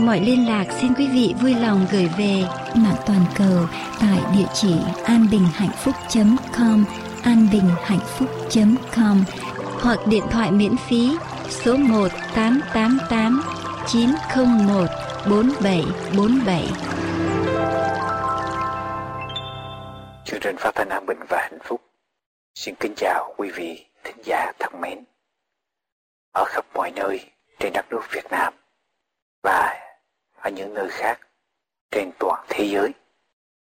mọi liên lạc xin quý vị vui lòng gửi về mạng toàn cầu tại địa chỉ anbinhhạnhphúc.com anbinhhạnhphúc.com hoặc điện thoại miễn phí số 1 888 901 4747. Chương trình phát thanh an bình và hạnh phúc. Xin kính chào quý vị thính giả thân mến. Ở khắp mọi nơi trên đất nước Việt Nam ở những nơi khác trên toàn thế giới,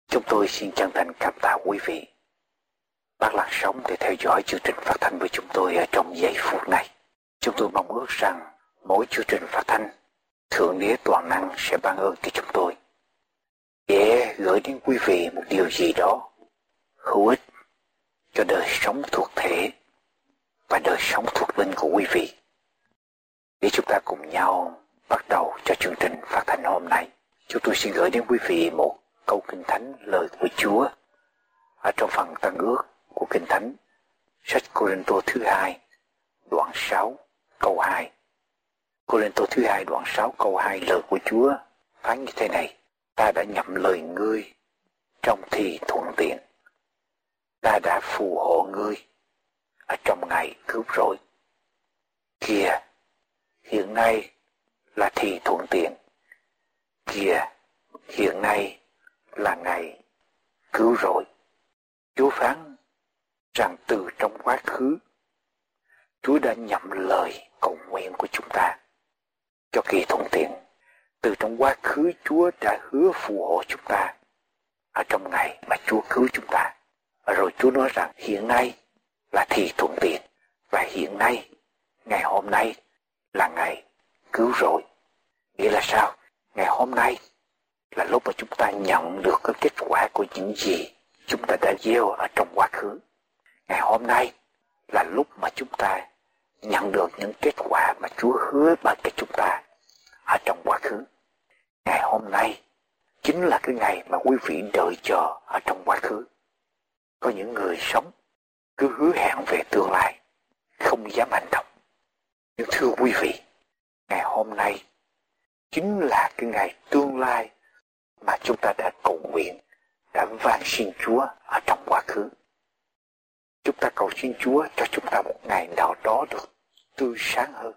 chúng tôi xin chân thành cảm tạ quý vị bác lạc sống để theo dõi chương trình phát thanh với chúng tôi ở trong giây phút này. Chúng tôi mong ước rằng mỗi chương trình phát thanh Thượng Đế Toàn Năng sẽ ban ơn cho chúng tôi để gửi đến quý vị một điều gì đó hữu ích cho đời sống thuộc thể và đời sống thuộc linh của quý vị. Để chúng ta cùng nhau bắt đầu cho chương trình phát thanh hôm nay, chúng tôi xin gửi đến quý vị một câu kinh thánh lời của Chúa ở trong phần Tân ước của Kinh Thánh, sách Cô-rin-tô thứ hai, đoạn 6, câu 2. Cô-rin-tô thứ hai, đoạn 6, câu 2 lời của Chúa phán như thế này, ta đã nhậm lời ngươi trong thì thuận tiện. Ta đã phù hộ ngươi ở trong ngày cứu rỗi. Kìa, hiện nay là thì thuận tiện. Kìa, hiện nay là ngày cứu rỗi. Chúa phán rằng từ trong quá khứ Chúa đã nhậm lời cầu nguyện của chúng ta cho kỳ thuận tiện. Từ trong quá khứ Chúa đã hứa phù hộ chúng ta ở trong ngày mà Chúa cứu chúng ta. Và rồi Chúa nói rằng hiện nay là thì thuận tiện và hiện nay, ngày hôm nay là ngày cứu rồi Nghĩa là sao? Ngày hôm nay là lúc mà chúng ta nhận được cái kết quả của những gì chúng ta đã gieo ở trong quá khứ. Ngày hôm nay là lúc mà chúng ta nhận được những kết quả mà Chúa hứa ban cho chúng ta ở trong quá khứ. Ngày hôm nay chính là cái ngày mà quý vị đợi chờ ở trong quá khứ. Có những người sống cứ hứa hẹn về tương lai, không dám hành động. Nhưng thưa quý vị, ngày hôm nay chính là cái ngày tương lai mà chúng ta đã cầu nguyện, đã van xin Chúa ở trong quá khứ. Chúng ta cầu xin Chúa cho chúng ta một ngày nào đó được tươi sáng hơn.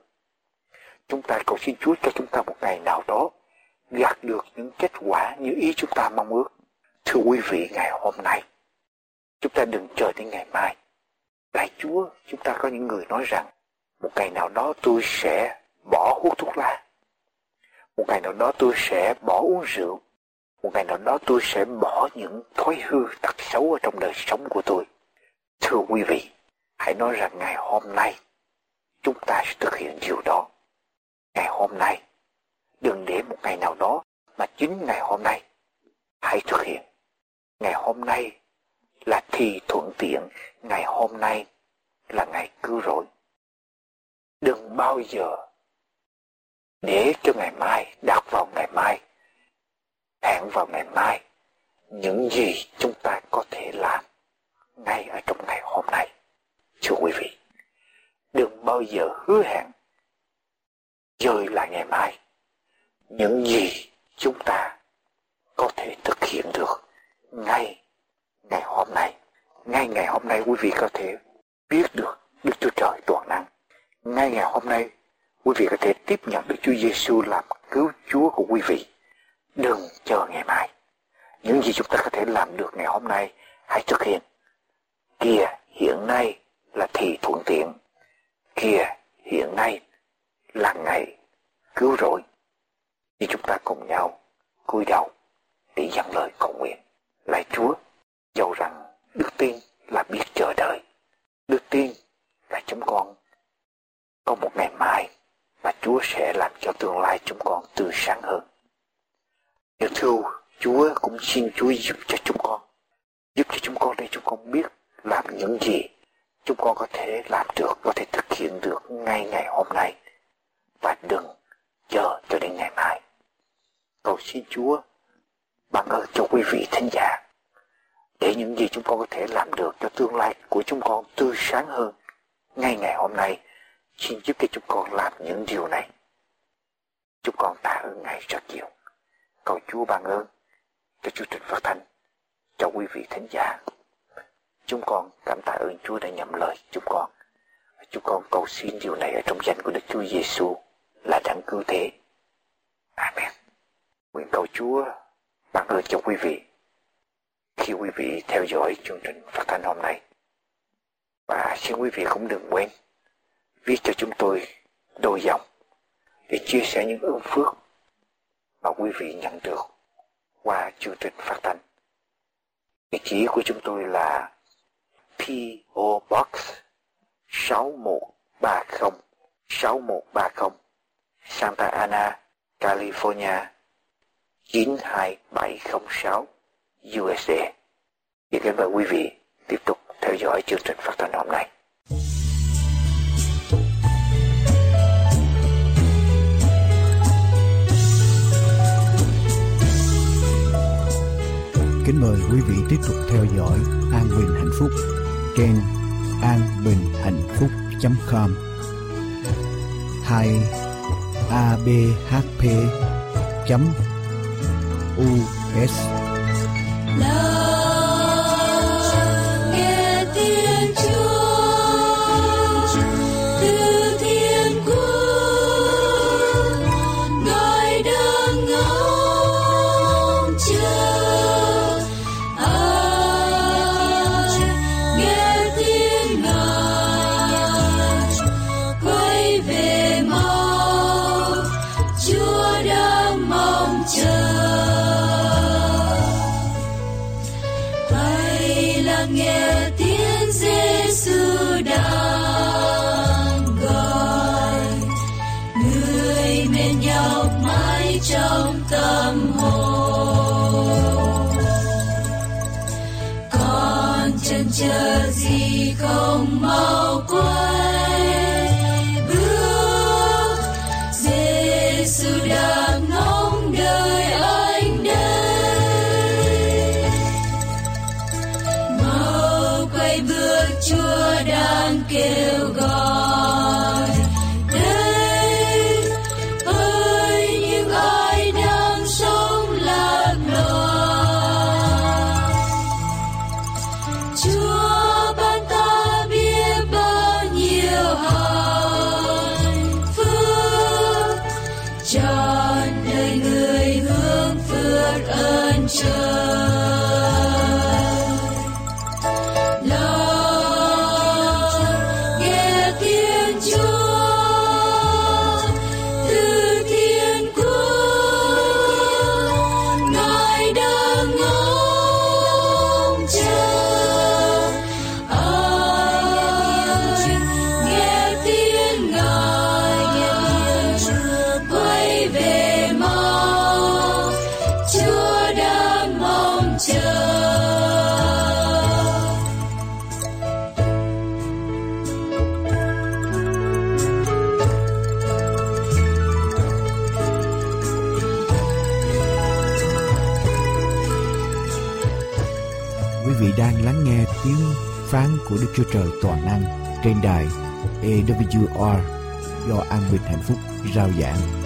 Chúng ta cầu xin Chúa cho chúng ta một ngày nào đó gặt được những kết quả như ý chúng ta mong ước. Thưa quý vị, ngày hôm nay, chúng ta đừng chờ đến ngày mai. Tại Chúa, chúng ta có những người nói rằng một ngày nào đó tôi sẽ bỏ hút thuốc lá. Một ngày nào đó tôi sẽ bỏ uống rượu. Một ngày nào đó tôi sẽ bỏ những thói hư tật xấu ở trong đời sống của tôi. Thưa quý vị, hãy nói rằng ngày hôm nay chúng ta sẽ thực hiện điều đó. Ngày hôm nay, đừng để một ngày nào đó mà chính ngày hôm nay hãy thực hiện. Ngày hôm nay là thì thuận tiện, ngày hôm nay là ngày cứu rỗi. Đừng bao giờ để cho ngày mai đặt vào ngày mai, hẹn vào ngày mai những gì chúng ta có thể làm ngay ở trong ngày hôm nay. Thưa quý vị, đừng bao giờ hứa hẹn rời lại ngày mai những gì chúng ta có thể thực hiện được ngay ngày hôm nay. Ngay ngày hôm nay quý vị có thể biết được Đức Chúa Trời toàn năng. Ngay ngày hôm nay quý vị có thể tiếp nhận Đức Chúa Giêsu làm cứu Chúa của quý vị. Đừng chờ ngày mai. Những gì chúng ta có thể làm được ngày hôm nay, hãy thực hiện. Kia hiện nay là thì thuận tiện. Kia hiện nay là ngày cứu rỗi. Thì chúng ta cùng nhau cúi đầu để dâng lời cầu nguyện, lạy Chúa, dầu rằng đức tin là biết chờ đợi. Đức tin là chúng con. Có một ngày mai và Chúa sẽ làm cho tương lai chúng con tươi sáng hơn. Nhưng thưa Chúa cũng xin Chúa giúp cho chúng con, giúp cho chúng con để chúng con biết làm những gì chúng con có thể làm được, có thể thực hiện được ngay ngày hôm nay và đừng chờ cho đến ngày mai. Cầu xin Chúa ban ơn cho quý vị thính giả để những gì chúng con có thể làm được cho tương lai của chúng con tươi sáng hơn ngay ngày hôm nay xin giúp cho chúng con làm những điều này. Chúng con tạ ơn ngài rất nhiều. Cầu chúa ban ơn cho chương trình phát thanh cho quý vị thính giả. Chúng con cảm tạ ơn chúa đã nhậm lời chúng con. Chúng con cầu xin điều này ở trong danh của đức chúa giêsu là đấng cứu thế. Amen. Nguyện cầu chúa ban ơn cho quý vị. Khi quý vị theo dõi chương trình phát thanh hôm nay. Và xin quý vị cũng đừng quên viết cho chúng tôi đôi dòng để chia sẻ những ơn phước mà quý vị nhận được qua chương trình phát thanh. Địa chỉ của chúng tôi là PO Box 6130 6130 Santa Ana, California 92706 USA. Xin kính mời quý vị tiếp tục theo dõi chương trình phát thanh hôm nay. Kính mời quý vị tiếp tục theo dõi An Bình Hạnh Phúc trên anbinhhạnhphúc.com hay abhp us chờ gì không mong bị đang lắng nghe tiếng phán của Đức Chúa Trời Toàn Năng trên đài AWR do An Bình Hạnh Phúc rao giảng.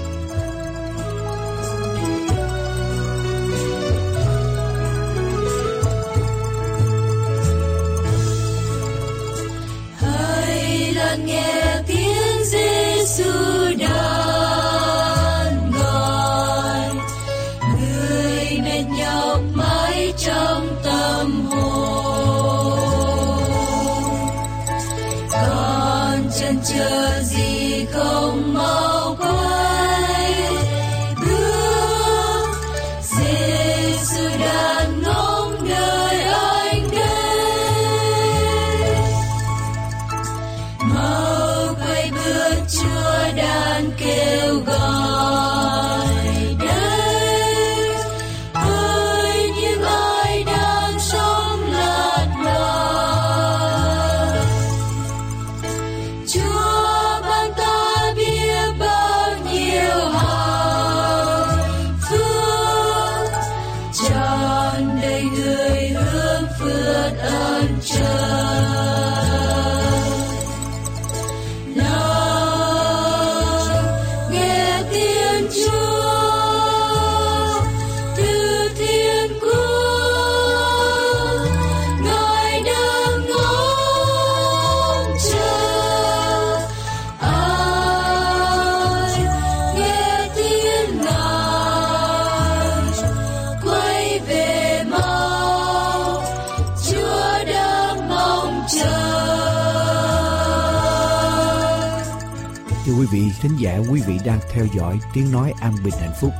Thưa quý vị, thính giả, quý vị đang theo dõi tiếng nói an bình hạnh phúc,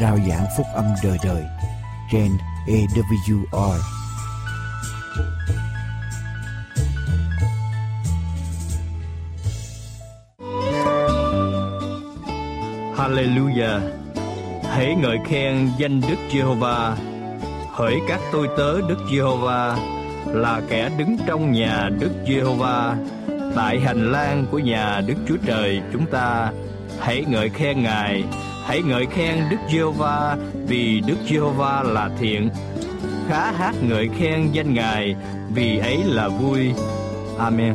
rao giảng phúc âm đời đời, trên AWR Hallelujah. Hãy ngợi khen danh Đức Giê-hô-va. Hỡi các tôi tớ, Đức Giê-hô-va, Là kẻ đứng trong nhà Đức Giê-hô-va tại hành lang của nhà Đức Chúa Trời chúng ta hãy ngợi khen Ngài, hãy ngợi khen Đức Giê-hô-va vì Đức Giê-hô-va là thiện. Khá hát ngợi khen danh Ngài vì ấy là vui. Amen.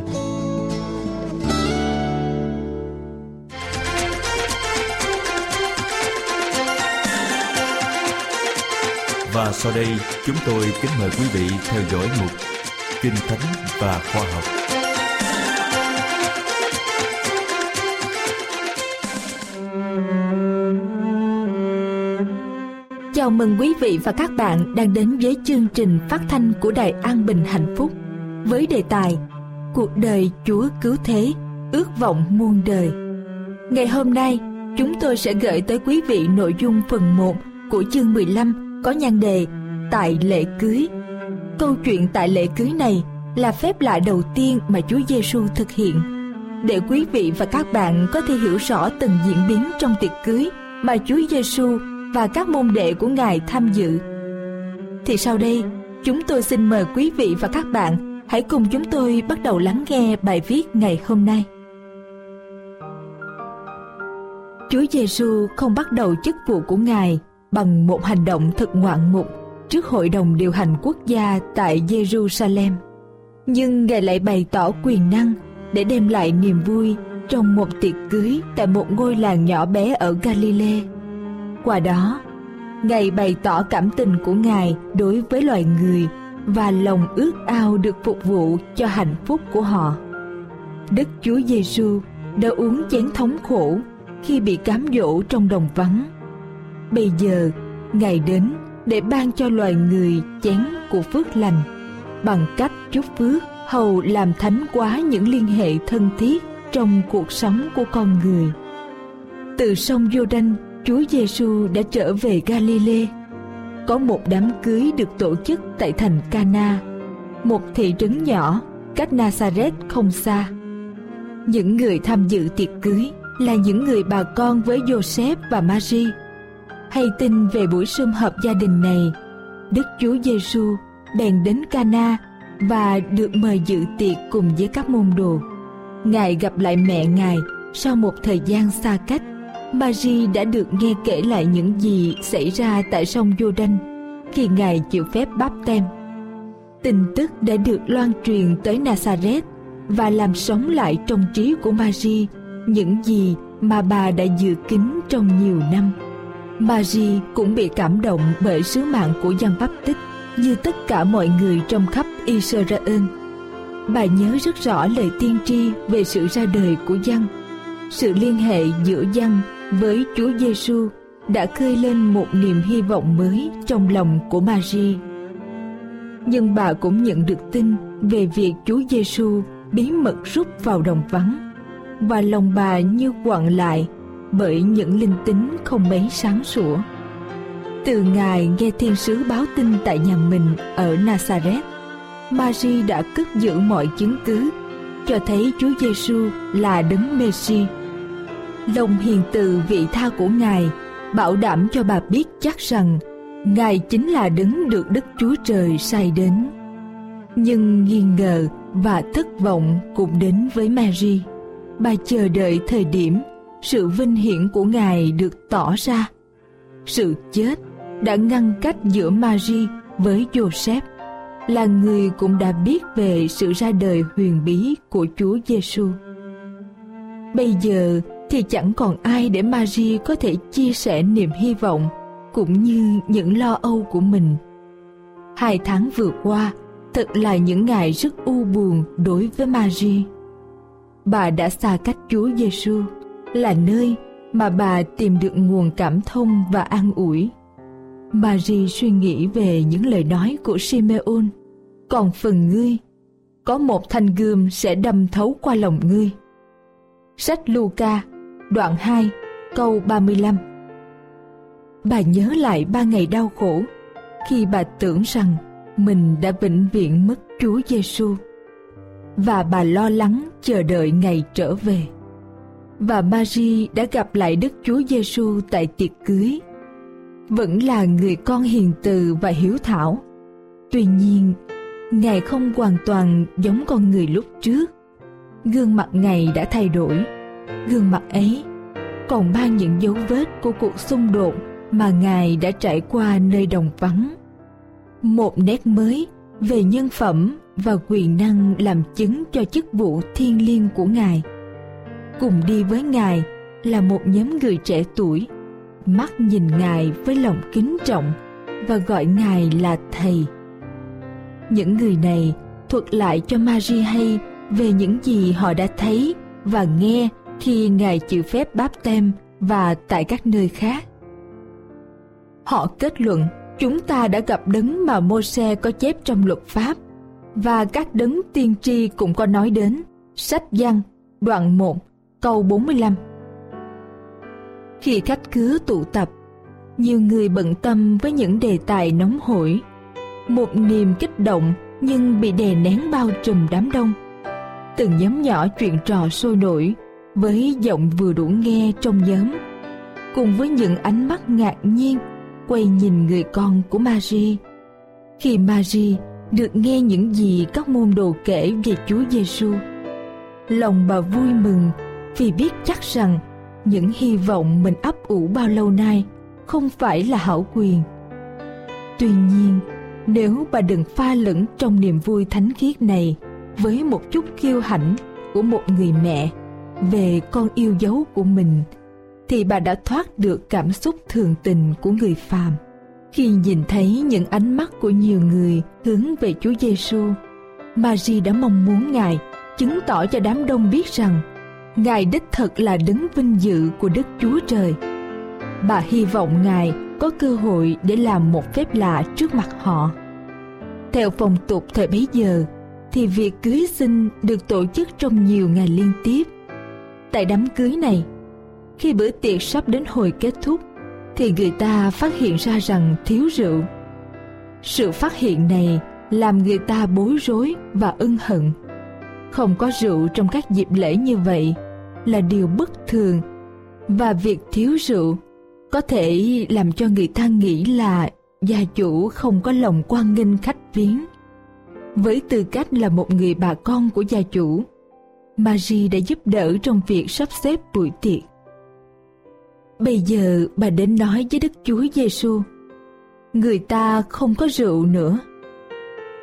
Và sau đây chúng tôi kính mời quý vị theo dõi mục Kinh Thánh và Khoa học. Chào mừng quý vị và các bạn đang đến với chương trình phát thanh của Đài An Bình Hạnh Phúc với đề tài Cuộc đời Chúa Cứu Thế, ước vọng muôn đời. Ngày hôm nay, chúng tôi sẽ gửi tới quý vị nội dung phần 1 của chương 15 có nhan đề Tại lễ cưới. Câu chuyện tại lễ cưới này là phép lạ đầu tiên mà Chúa Giêsu thực hiện. Để quý vị và các bạn có thể hiểu rõ từng diễn biến trong tiệc cưới mà Chúa Giêsu và các môn đệ của Ngài tham dự. Thì sau đây, chúng tôi xin mời quý vị và các bạn hãy cùng chúng tôi bắt đầu lắng nghe bài viết ngày hôm nay. Chúa Giêsu không bắt đầu chức vụ của Ngài bằng một hành động thật ngoạn mục trước hội đồng điều hành quốc gia tại Jerusalem. Nhưng Ngài lại bày tỏ quyền năng để đem lại niềm vui trong một tiệc cưới tại một ngôi làng nhỏ bé ở Galilee qua đó, Ngài bày tỏ cảm tình của Ngài đối với loài người và lòng ước ao được phục vụ cho hạnh phúc của họ. Đức Chúa Giêsu đã uống chén thống khổ khi bị cám dỗ trong đồng vắng. Bây giờ, Ngài đến để ban cho loài người chén của phước lành bằng cách chúc phước hầu làm thánh quá những liên hệ thân thiết trong cuộc sống của con người. Từ sông Giô-đanh Chúa Giêsu đã trở về Galilee. Có một đám cưới được tổ chức tại thành Cana, một thị trấn nhỏ cách Nazareth không xa. Những người tham dự tiệc cưới là những người bà con với Joseph và Mary. Hay tin về buổi sum họp gia đình này, Đức Chúa Giêsu bèn đến Cana và được mời dự tiệc cùng với các môn đồ. Ngài gặp lại mẹ Ngài sau một thời gian xa cách Marie đã được nghe kể lại những gì xảy ra tại sông Jordan khi Ngài chịu phép báp tem. Tin tức đã được loan truyền tới Nazareth và làm sống lại trong trí của Marie những gì mà bà đã dự kín trong nhiều năm. Marie cũng bị cảm động bởi sứ mạng của Giăng Báp Tích như tất cả mọi người trong khắp Israel. Bà nhớ rất rõ lời tiên tri về sự ra đời của Giăng, sự liên hệ giữa Giăng với Chúa Giêsu đã khơi lên một niềm hy vọng mới trong lòng của Marie. Nhưng bà cũng nhận được tin về việc Chúa Giêsu bí mật rút vào đồng vắng và lòng bà như quặn lại bởi những linh tính không mấy sáng sủa. Từ ngày nghe thiên sứ báo tin tại nhà mình ở Nazareth, Marie đã cất giữ mọi chứng cứ cho thấy Chúa Giêsu là đấng Messi lòng hiền từ vị tha của ngài, bảo đảm cho bà biết chắc rằng ngài chính là đứng được đức chúa trời sai đến. Nhưng nghi ngờ và thất vọng cũng đến với mary. Bà chờ đợi thời điểm sự vinh hiển của ngài được tỏ ra. Sự chết đã ngăn cách giữa Mary với Joseph, là người cũng đã biết về sự ra đời huyền bí của Chúa Giêsu. Bây giờ thì chẳng còn ai để Marie có thể chia sẻ niềm hy vọng cũng như những lo âu của mình. Hai tháng vừa qua thật là những ngày rất u buồn đối với Marie. Bà đã xa cách Chúa Giêsu, là nơi mà bà tìm được nguồn cảm thông và an ủi. Marie suy nghĩ về những lời nói của Simeon. Còn phần ngươi, có một thanh gươm sẽ đâm thấu qua lòng ngươi. Sách Luca, đoạn 2, câu 35 Bà nhớ lại ba ngày đau khổ khi bà tưởng rằng mình đã vĩnh viễn mất Chúa Giêsu và bà lo lắng chờ đợi ngày trở về. Và Mary đã gặp lại Đức Chúa Giêsu tại tiệc cưới. Vẫn là người con hiền từ và hiếu thảo. Tuy nhiên, Ngài không hoàn toàn giống con người lúc trước. Gương mặt Ngài đã thay đổi. Gương mặt ấy còn mang những dấu vết của cuộc xung đột mà Ngài đã trải qua nơi đồng vắng. Một nét mới về nhân phẩm và quyền năng làm chứng cho chức vụ thiêng liêng của Ngài. Cùng đi với Ngài là một nhóm người trẻ tuổi, mắt nhìn Ngài với lòng kính trọng và gọi Ngài là Thầy. Những người này thuật lại cho Marie hay về những gì họ đã thấy và nghe khi Ngài chịu phép báp tem và tại các nơi khác. Họ kết luận, chúng ta đã gặp đấng mà Môi-se có chép trong luật pháp, và các đấng tiên tri cũng có nói đến sách văn đoạn 1 câu 45 Khi khách cứ tụ tập, nhiều người bận tâm với những đề tài nóng hổi, một niềm kích động nhưng bị đè nén bao trùm đám đông từng nhóm nhỏ chuyện trò sôi nổi với giọng vừa đủ nghe trong nhóm cùng với những ánh mắt ngạc nhiên quay nhìn người con của Marie. Khi Marie được nghe những gì các môn đồ kể về Chúa Giêsu, lòng bà vui mừng vì biết chắc rằng những hy vọng mình ấp ủ bao lâu nay không phải là hảo quyền. Tuy nhiên, nếu bà đừng pha lẫn trong niềm vui thánh khiết này với một chút kiêu hãnh của một người mẹ về con yêu dấu của mình thì bà đã thoát được cảm xúc thường tình của người phàm. Khi nhìn thấy những ánh mắt của nhiều người hướng về Chúa Giêsu, Marie đã mong muốn Ngài chứng tỏ cho đám đông biết rằng Ngài đích thực là đấng vinh dự của Đức Chúa Trời. Bà hy vọng Ngài có cơ hội để làm một phép lạ trước mặt họ. Theo phong tục thời bấy giờ, thì việc cưới xin được tổ chức trong nhiều ngày liên tiếp. Tại đám cưới này, khi bữa tiệc sắp đến hồi kết thúc thì người ta phát hiện ra rằng thiếu rượu. Sự phát hiện này làm người ta bối rối và ân hận. Không có rượu trong các dịp lễ như vậy là điều bất thường và việc thiếu rượu có thể làm cho người ta nghĩ là gia chủ không có lòng quan nghênh khách viếng. Với tư cách là một người bà con của gia chủ Marie đã giúp đỡ trong việc sắp xếp buổi tiệc Bây giờ bà đến nói với Đức Chúa Giêsu, người ta không có rượu nữa.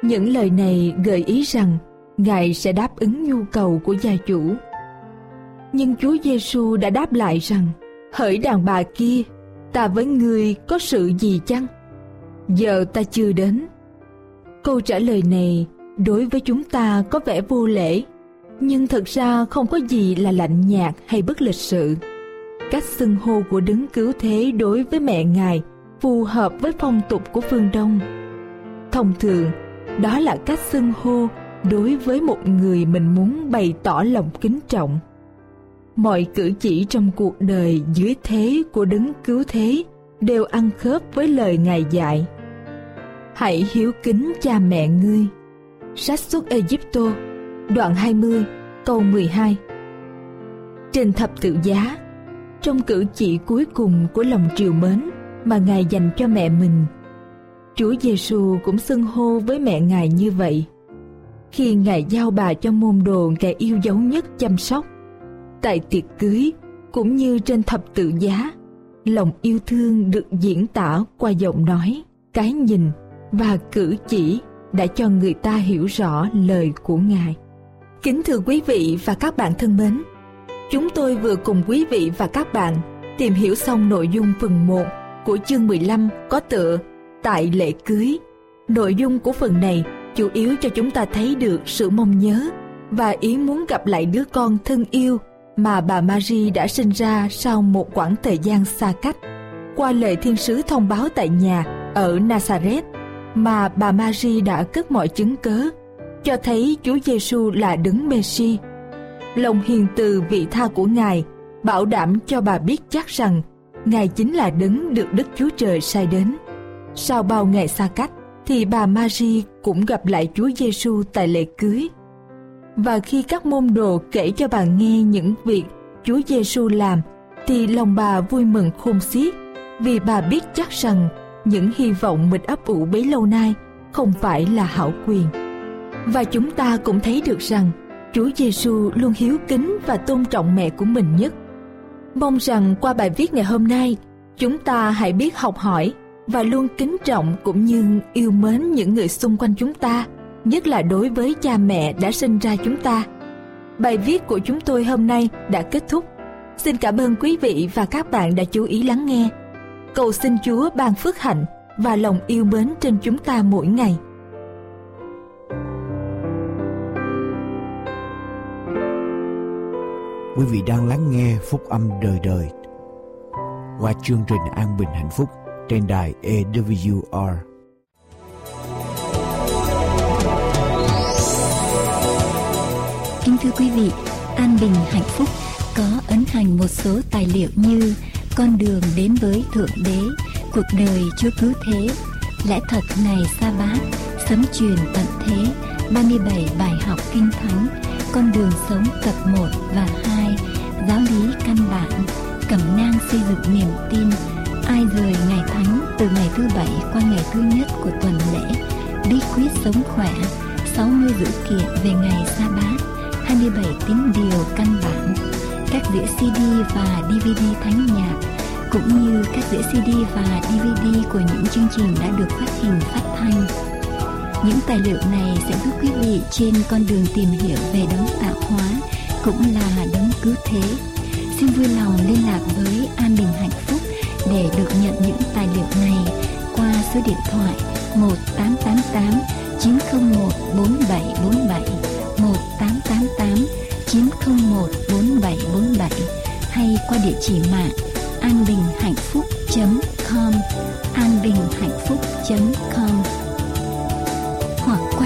Những lời này gợi ý rằng Ngài sẽ đáp ứng nhu cầu của gia chủ. Nhưng Chúa Giêsu đã đáp lại rằng, hỡi đàn bà kia, ta với ngươi có sự gì chăng? Giờ ta chưa đến. Câu trả lời này đối với chúng ta có vẻ vô lễ, nhưng thật ra không có gì là lạnh nhạt hay bất lịch sự. Cách xưng hô của đấng cứu thế đối với mẹ ngài phù hợp với phong tục của phương đông. Thông thường, đó là cách xưng hô đối với một người mình muốn bày tỏ lòng kính trọng. Mọi cử chỉ trong cuộc đời dưới thế của đấng cứu thế đều ăn khớp với lời ngài dạy. Hãy hiếu kính cha mẹ ngươi. Sách xuất Egypto đoạn 20 câu 12 trên thập tự giá trong cử chỉ cuối cùng của lòng triều mến mà Ngài dành cho mẹ mình. Chúa Giêsu cũng xưng hô với mẹ Ngài như vậy. Khi Ngài giao bà cho môn đồ kẻ yêu dấu nhất chăm sóc, tại tiệc cưới cũng như trên thập tự giá, lòng yêu thương được diễn tả qua giọng nói, cái nhìn và cử chỉ đã cho người ta hiểu rõ lời của Ngài. Kính thưa quý vị và các bạn thân mến, chúng tôi vừa cùng quý vị và các bạn tìm hiểu xong nội dung phần 1 của chương 15 có tựa Tại lễ cưới. Nội dung của phần này chủ yếu cho chúng ta thấy được sự mong nhớ và ý muốn gặp lại đứa con thân yêu mà bà Marie đã sinh ra sau một quãng thời gian xa cách. Qua lời thiên sứ thông báo tại nhà ở Nazareth mà bà Marie đã cất mọi chứng cớ cho thấy Chúa Giêsu là đấng Messi. Lòng hiền từ vị tha của Ngài bảo đảm cho bà biết chắc rằng Ngài chính là đấng được Đức Chúa Trời sai đến. Sau bao ngày xa cách, thì bà Marie cũng gặp lại Chúa Giêsu tại lễ cưới. Và khi các môn đồ kể cho bà nghe những việc Chúa Giêsu làm, thì lòng bà vui mừng khôn xiết vì bà biết chắc rằng những hy vọng mình ấp ủ bấy lâu nay không phải là hảo quyền. Và chúng ta cũng thấy được rằng Chúa Giêsu luôn hiếu kính và tôn trọng mẹ của mình nhất. Mong rằng qua bài viết ngày hôm nay, chúng ta hãy biết học hỏi và luôn kính trọng cũng như yêu mến những người xung quanh chúng ta, nhất là đối với cha mẹ đã sinh ra chúng ta. Bài viết của chúng tôi hôm nay đã kết thúc. Xin cảm ơn quý vị và các bạn đã chú ý lắng nghe. Cầu xin Chúa ban phước hạnh và lòng yêu mến trên chúng ta mỗi ngày. Quý vị đang lắng nghe phúc âm đời đời qua chương trình An Bình Hạnh Phúc trên đài AWR. Kính thưa quý vị, An Bình Hạnh Phúc có ấn hành một số tài liệu như Con đường đến với Thượng Đế, Cuộc đời Chúa Cứu Thế, Lẽ thật ngày sa bát, Sấm truyền tận thế, 37 bài học kinh thánh, con đường sống tập 1 và 2, Giáo lý căn bản, Cẩm nang xây dựng niềm tin, ai rời ngày thánh từ ngày thứ bảy qua ngày thứ nhất của tuần lễ, bí quyết sống khỏe, 60 dữ kiện về ngày sa bát, 27 tín điều căn bản, các đĩa CD và DVD thánh nhạc, cũng như các đĩa CD và DVD của những chương trình đã được phát hình phát thanh. Những tài liệu này sẽ giúp quý vị trên con đường tìm hiểu về đấng tạo hóa, cũng là đấng cứu thế. Xin vui lòng liên lạc với An Bình Hạnh Phúc để được nhận những tài liệu này qua số điện thoại 1888 901 4747 1888 901 4747 hay qua địa chỉ mạng anbinhhạnhphúc.com anbinhhạnhphúc.com phúc com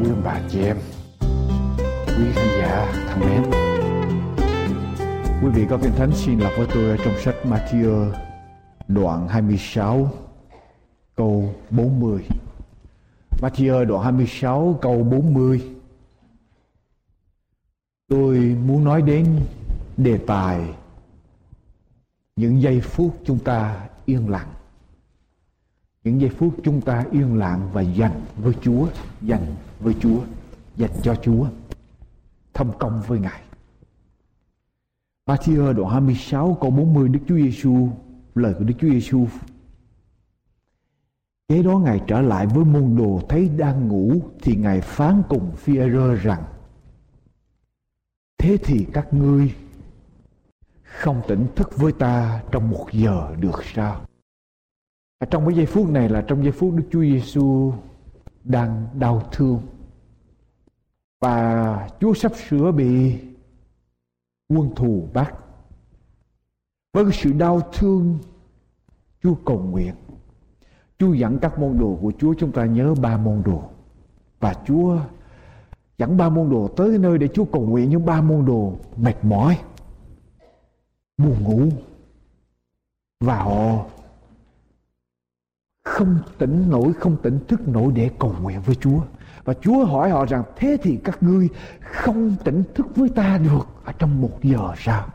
Quý ông bà chị em, quý khán giả thân mến. Quý vị có kinh thánh xin đọc với tôi trong sách Matthew đoạn 26 câu 40. Matthew đoạn 26 câu 40. Tôi muốn nói đến đề tài những giây phút chúng ta yên lặng. Những giây phút chúng ta yên lặng và dành với Chúa, dành với Chúa, dành cho Chúa. Thâm công với Ngài. Matthew đoạn 26 câu 40 Đức Chúa Giêsu lời của Đức Chúa Giêsu Kế đó Ngài trở lại với môn đồ thấy đang ngủ thì Ngài phán cùng phi rằng Thế thì các ngươi không tỉnh thức với ta trong một giờ được sao? Ở trong cái giây phút này là trong giây phút Đức Chúa Giêsu đang đau thương và Chúa sắp sửa bị quân thù bắt. Với cái sự đau thương Chúa cầu nguyện Chúa dẫn các môn đồ của Chúa chúng ta nhớ ba môn đồ. Và Chúa dẫn ba môn đồ tới nơi để Chúa cầu nguyện những ba môn đồ mệt mỏi, buồn ngủ. và họ không tỉnh nổi, không tỉnh thức nổi để cầu nguyện với Chúa. Và Chúa hỏi họ rằng, thế thì các ngươi không tỉnh thức với ta được ở trong một giờ sao?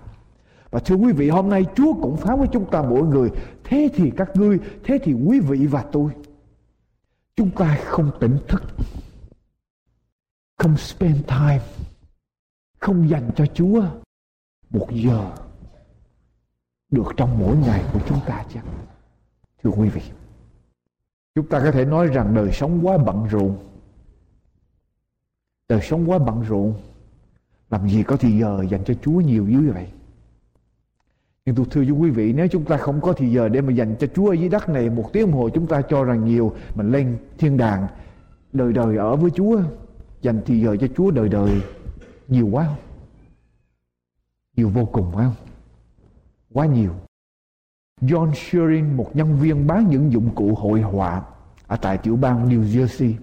Và thưa quý vị, hôm nay Chúa cũng phán với chúng ta mỗi người, thế thì các ngươi, thế thì quý vị và tôi, chúng ta không tỉnh thức, không spend time, không dành cho Chúa một giờ được trong mỗi ngày của chúng ta chứ. Thưa quý vị chúng ta có thể nói rằng đời sống quá bận rộn đời sống quá bận rộn làm gì có thì giờ dành cho Chúa nhiều như vậy nhưng tôi thưa với quý vị, nếu chúng ta không có thì giờ để mà dành cho Chúa ở dưới đất này, một tiếng đồng hồ chúng ta cho rằng nhiều, mình lên thiên đàng, đời đời ở với Chúa, dành thì giờ cho Chúa đời đời, nhiều quá không? Nhiều vô cùng phải không? Quá nhiều. John Shearing, một nhân viên bán những dụng cụ hội họa ở tại tiểu bang New Jersey.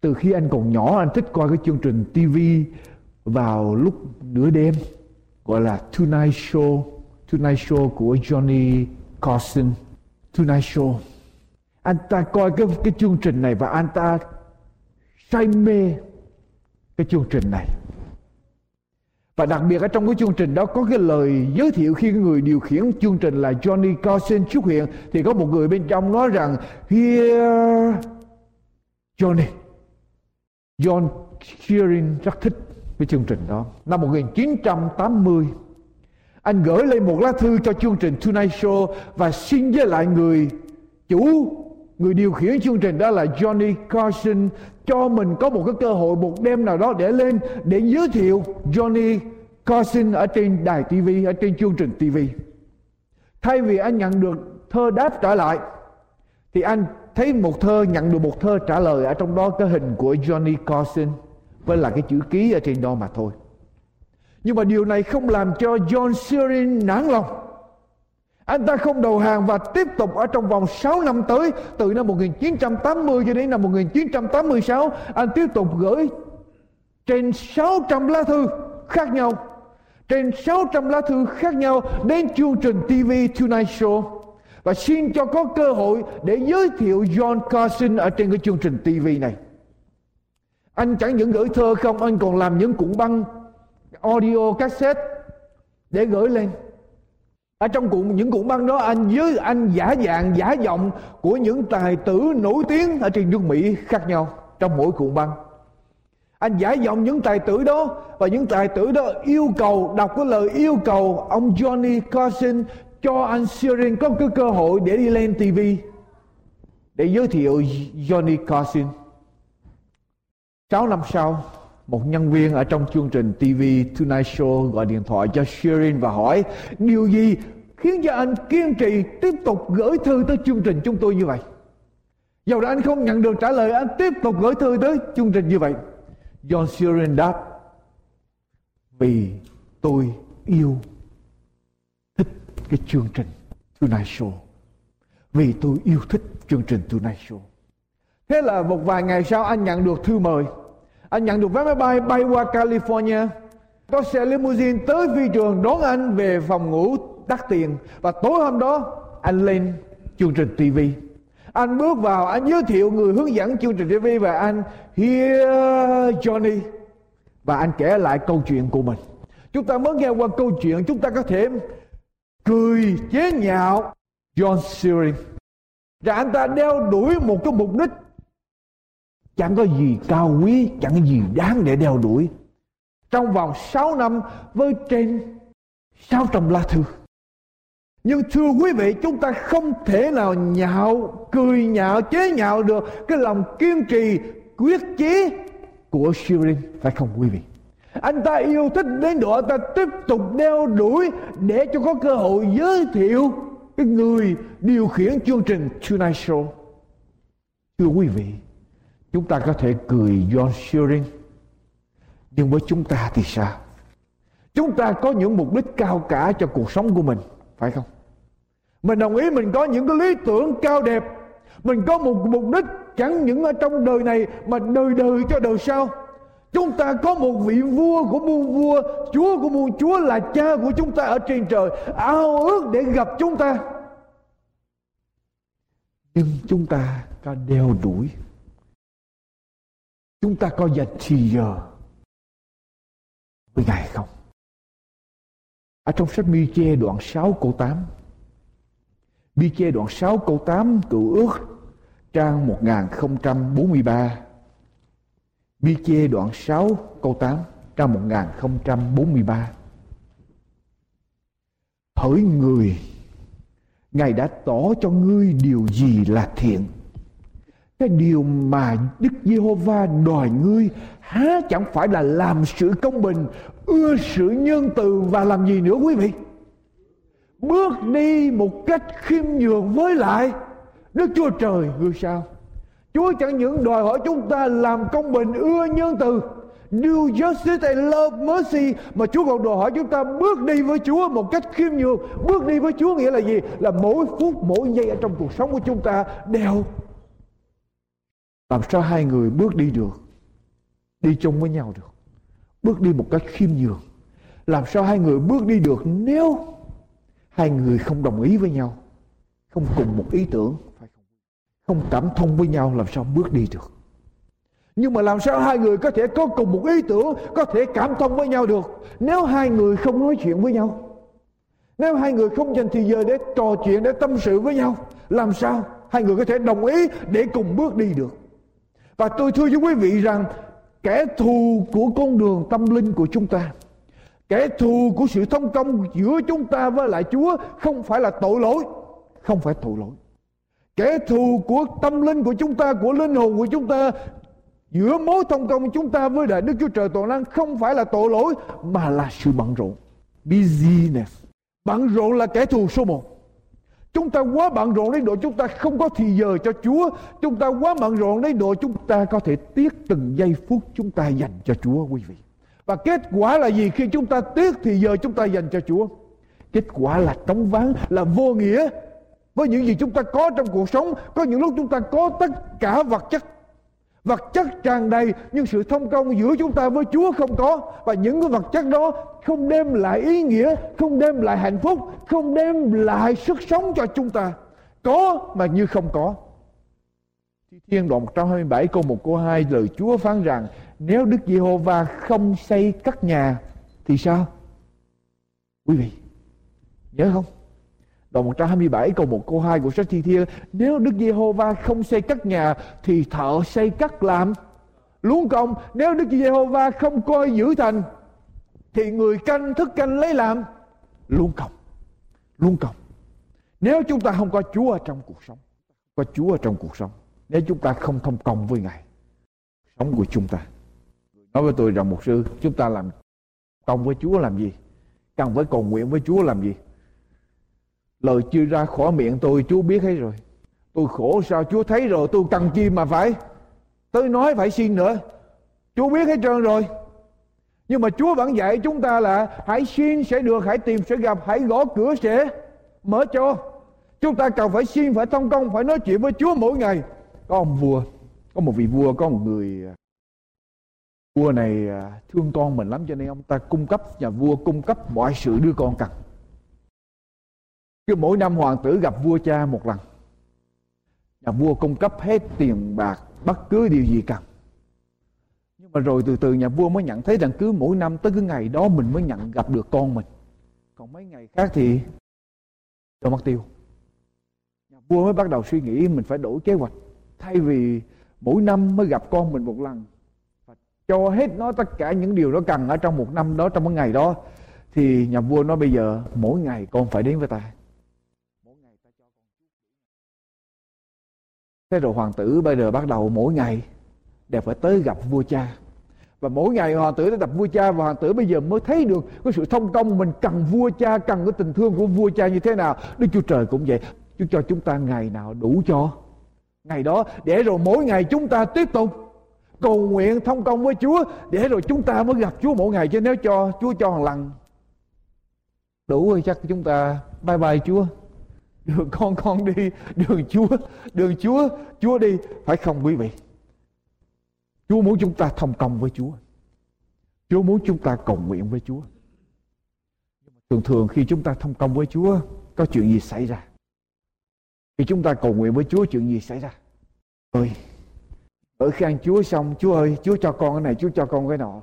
Từ khi anh còn nhỏ anh thích coi cái chương trình TV vào lúc nửa đêm gọi là Tonight Show, Tonight Show của Johnny Carson, Tonight Show. Anh ta coi cái cái chương trình này và anh ta say mê cái chương trình này và đặc biệt ở trong cái chương trình đó có cái lời giới thiệu khi người điều khiển chương trình là Johnny Carson xuất hiện, thì có một người bên trong nói rằng, Here, Johnny. John Sheeran rất thích cái chương trình đó. Năm 1980 anh gửi lên một lá thư cho chương trình Tonight Show và xin với lại người chủ người điều khiển chương trình đó là Johnny Carson. Cho mình có một cái cơ hội, một đêm nào đó để lên, để giới thiệu Johnny Carson ở trên đài TV ở trên chương trình TV thay vì anh nhận được thơ đáp trả lại, thì anh thấy một thơ, nhận được một thơ trả lời ở trong đó cái hình của Johnny Carson với là cái chữ ký ở trên đó mà thôi. Nhưng mà điều này không làm cho John Shearing nản lòng anh ta không đầu hàng và tiếp tục ở trong vòng 6 năm tới từ năm 1980 cho đến năm 1986 anh tiếp tục gửi trên 600 lá thư khác nhau trên 600 lá thư khác nhau đến chương trình TV Tonight Show và xin cho có cơ hội để giới thiệu John Carson ở trên cái chương trình TV này. Anh chẳng những gửi thơ không, anh còn làm những cuộn băng audio cassette để gửi lên ở trong cuộn những cuộn băng đó anh với anh giả dạng giả giọng của những tài tử nổi tiếng ở trên nước Mỹ khác nhau trong mỗi cuộn băng anh giả giọng những tài tử đó và những tài tử đó yêu cầu đọc cái lời yêu cầu ông Johnny Carson cho anh Shearing có cái cơ hội để đi lên TV để giới thiệu Johnny Carson. 6 năm sau, một nhân viên ở trong chương trình TV Tonight Show gọi điện thoại cho Sherin và hỏi điều gì khiến cho anh kiên trì tiếp tục gửi thư tới chương trình chúng tôi như vậy. Dầu đã anh không nhận được trả lời, anh tiếp tục gửi thư tới chương trình như vậy. John Sherin đáp, vì tôi yêu thích cái chương trình Tonight Show. Vì tôi yêu thích chương trình Tonight Show. Thế là một vài ngày sau anh nhận được thư mời anh nhận được vé máy bay bay qua California. Có xe limousine tới phi trường đón anh về phòng ngủ đắt tiền. Và tối hôm đó, anh lên chương trình TV anh bước vào, anh giới thiệu người hướng dẫn chương trình TV và anh, Here, Johnny. Và anh kể lại câu chuyện của mình. Chúng ta mới nghe qua câu chuyện, chúng ta có thể cười, chế nhạo John Searing. Và anh ta đeo đuổi một cái mục đích chẳng có gì cao quý, chẳng có gì đáng để đeo đuổi. Trong vòng 6 năm với trên 600 lá thư. Nhưng thưa quý vị, chúng ta không thể nào nhạo, cười nhạo, chế nhạo được cái lòng kiên trì, quyết chí của Shirin, phải không quý vị? Anh ta yêu thích đến độ anh ta tiếp tục đeo đuổi để cho có cơ hội giới thiệu cái người điều khiển chương trình Tonight Show. Thưa quý vị Chúng ta có thể cười John Shearing Nhưng với chúng ta thì sao Chúng ta có những mục đích cao cả cho cuộc sống của mình Phải không Mình đồng ý mình có những cái lý tưởng cao đẹp Mình có một mục đích chẳng những ở trong đời này Mà đời đời cho đời sau Chúng ta có một vị vua của muôn vua, Chúa của muôn Chúa là cha của chúng ta ở trên trời, ao ước để gặp chúng ta. Nhưng chúng ta có đeo đuổi. Chúng ta có dành thì giờ với Ngài không? Ở trong sách Mi Chê đoạn 6 câu 8 Mi Chê đoạn 6 câu 8 cựu ước, trang 1043 Mi-chê đoạn 6 câu 8 trang 1043 Hỡi người, Ngài đã tỏ cho ngươi điều gì là thiện? Cái điều mà Đức Giê-hô-va đòi ngươi Há chẳng phải là làm sự công bình, Ưa sự nhân từ và làm gì nữa quý vị? Bước đi một cách khiêm nhường với lại Đức Chúa Trời người sao? Chúa chẳng những đòi hỏi chúng ta làm công bình, ưa nhân từ, Do justice and love mercy, Mà Chúa còn đòi hỏi chúng ta bước đi với Chúa một cách khiêm nhường. Bước đi với Chúa nghĩa là gì? Là mỗi phút, mỗi giây ở trong cuộc sống của chúng ta đều làm sao hai người bước đi được, Đi chung với nhau được, Bước đi một cách khiêm nhường? Làm sao hai người bước đi được nếu Hai người không đồng ý với nhau, Không cùng một ý tưởng, không cảm thông với nhau, làm sao bước đi được? Nhưng mà làm sao hai người có thể có cùng một ý tưởng, có thể cảm thông với nhau được nếu hai người không nói chuyện với nhau? Nếu hai người không dành thời giờ để trò chuyện, để tâm sự với nhau, làm sao hai người có thể đồng ý để cùng bước đi được? Và tôi thưa với quý vị rằng, kẻ thù của con đường tâm linh của chúng ta, kẻ thù của sự thông công giữa chúng ta với lại Chúa không phải là tội lỗi, không phải tội lỗi. Kẻ thù của tâm linh của chúng ta, của linh hồn của chúng ta, giữa mối thông công chúng ta với đại đức chúa trời toàn năng không phải là tội lỗi, mà là sự bận rộn. Busyness. Bận rộn là kẻ thù số một chúng ta quá bận rộn đến độ chúng ta không có thì giờ cho chúa. Chúng ta quá bận rộn đến độ chúng ta có thể tiếc từng giây phút chúng ta dành cho chúa, quý vị. Và kết quả là gì khi chúng ta tiếc thì giờ chúng ta dành cho chúa? Kết quả là trống vắng, là vô nghĩa. Với những gì chúng ta có trong cuộc sống, có những lúc chúng ta có tất cả vật chất vật chất tràn đầy, nhưng sự thông công giữa chúng ta với Chúa không có và những cái vật chất đó không đem lại ý nghĩa, không đem lại hạnh phúc, không đem lại sức sống cho chúng ta có mà như không có Thiên đoạn 127 câu 1 câu 2 lời Chúa phán rằng, nếu Đức Giê-hô-va không xây các nhà thì sao? Quý vị, nhớ không? Đoạn 127 câu 1 câu 2 của sách Thi Thiên, Nếu Đức Giê-hô-va không xây các nhà, Thì thợ xây cắt làm. Luống công, Nếu Đức Giê-hô-va không coi giữ thành, Thì người canh thức canh lấy làm. Luống công Luống công. Nếu chúng ta không có Chúa ở trong cuộc sống, Có Chúa ở trong cuộc sống, Nếu chúng ta không thông công với Ngài, Sống của chúng ta. Nói với tôi rằng một sư, Chúng ta làm công với Chúa làm gì? Cần phải cầu nguyện với Chúa làm gì? Lời chưa ra khỏi miệng tôi, Chúa biết hết rồi. Tôi khổ sao Chúa thấy rồi, tôi cần chi mà phải? Tôi nói phải xin nữa. Chúa biết hết trơn rồi. Nhưng mà Chúa vẫn dạy chúng ta là Hãy xin sẽ được, Hãy tìm sẽ gặp, Hãy gõ cửa sẽ mở cho. Chúng ta cần phải xin, Phải thông công, Phải nói chuyện với Chúa mỗi ngày. Có ông vua, Có một vị vua, Có một người à, Vua này à, thương con mình lắm Cho nên ông ta cung cấp, Nhà vua cung cấp mọi sự đưa con cần cứ mỗi năm hoàng tử gặp vua cha một lần. Nhà vua cung cấp hết tiền bạc, bất cứ điều gì cần. Nhưng mà rồi từ từ nhà vua mới nhận thấy rằng cứ mỗi năm tới cái ngày đó mình mới nhận gặp được con mình. Còn mấy ngày khác thì cho mất tiêu. Nhà vua mới bắt đầu suy nghĩ mình phải đổi kế hoạch. Thay vì mỗi năm mới gặp con mình một lần và cho hết nó tất cả những điều nó cần ở trong một năm đó, trong một ngày đó, thì nhà vua nói bây giờ mỗi ngày con phải đến với ta. Thế rồi hoàng tử bây giờ bắt đầu mỗi ngày đều phải tới gặp vua cha. Và mỗi ngày hoàng tử tới gặp vua cha và hoàng tử bây giờ mới thấy được cái sự thông công mình cần vua cha, cần cái tình thương của vua cha như thế nào. Đức Chúa Trời cũng vậy. Chúa cho chúng ta ngày nào đủ cho ngày đó để rồi mỗi ngày chúng ta tiếp tục cầu nguyện thông công với Chúa để rồi chúng ta mới gặp Chúa mỗi ngày chứ nếu cho Chúa cho một lần đủ rồi chắc chúng ta bye bye Chúa đường con con đi đường chúa đường chúa chúa đi phải không quý vị chúa muốn chúng ta thông công với chúa Chúa muốn chúng ta cầu nguyện với Chúa. Thường thường khi chúng ta thông công với Chúa, có chuyện gì xảy ra? Khi chúng ta cầu nguyện với Chúa, chuyện gì xảy ra? Ơi, ở khan Chúa xong, Chúa ơi, Chúa cho con cái này, Chúa cho con cái nọ.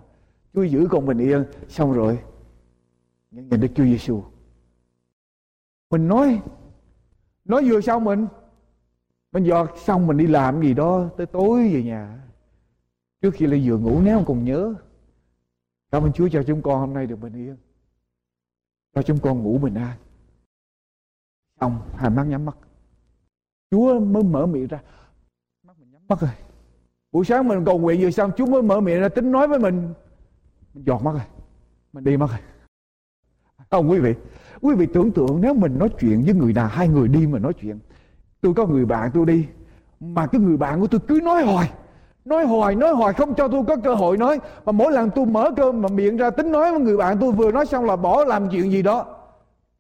Chúa giữ con bình yên, xong rồi. Nhìn Đức Chúa Giêsu. Mình nói, nói vừa xong mình, mình giọt xong mình đi làm gì đó, tới tối về nhà. Trước khi lên giường ngủ nếu còn nhớ. Cảm ơn Chúa cho chúng con hôm nay được bình yên. Cho chúng con ngủ bình an. Xong, hai mắt nhắm mắt. Chúa mới mở miệng ra. Mắt mình nhắm mắt rồi. Buổi sáng mình cầu nguyện vừa xong Chúa mới mở miệng ra tính nói với mình. Mình giọt mắt rồi. Mình đi mất rồi. Không quý vị. Quý vị tưởng tượng nếu mình nói chuyện với người nào, hai người đi mà nói chuyện. Tôi có người bạn tôi đi. Mà cái người bạn của tôi cứ nói hoài. Nói hoài nói hoài, không cho tôi có cơ hội nói. Mà mỗi lần tôi mở cơm mà miệng ra tính nói với người bạn tôi, vừa nói xong là bỏ làm chuyện gì đó.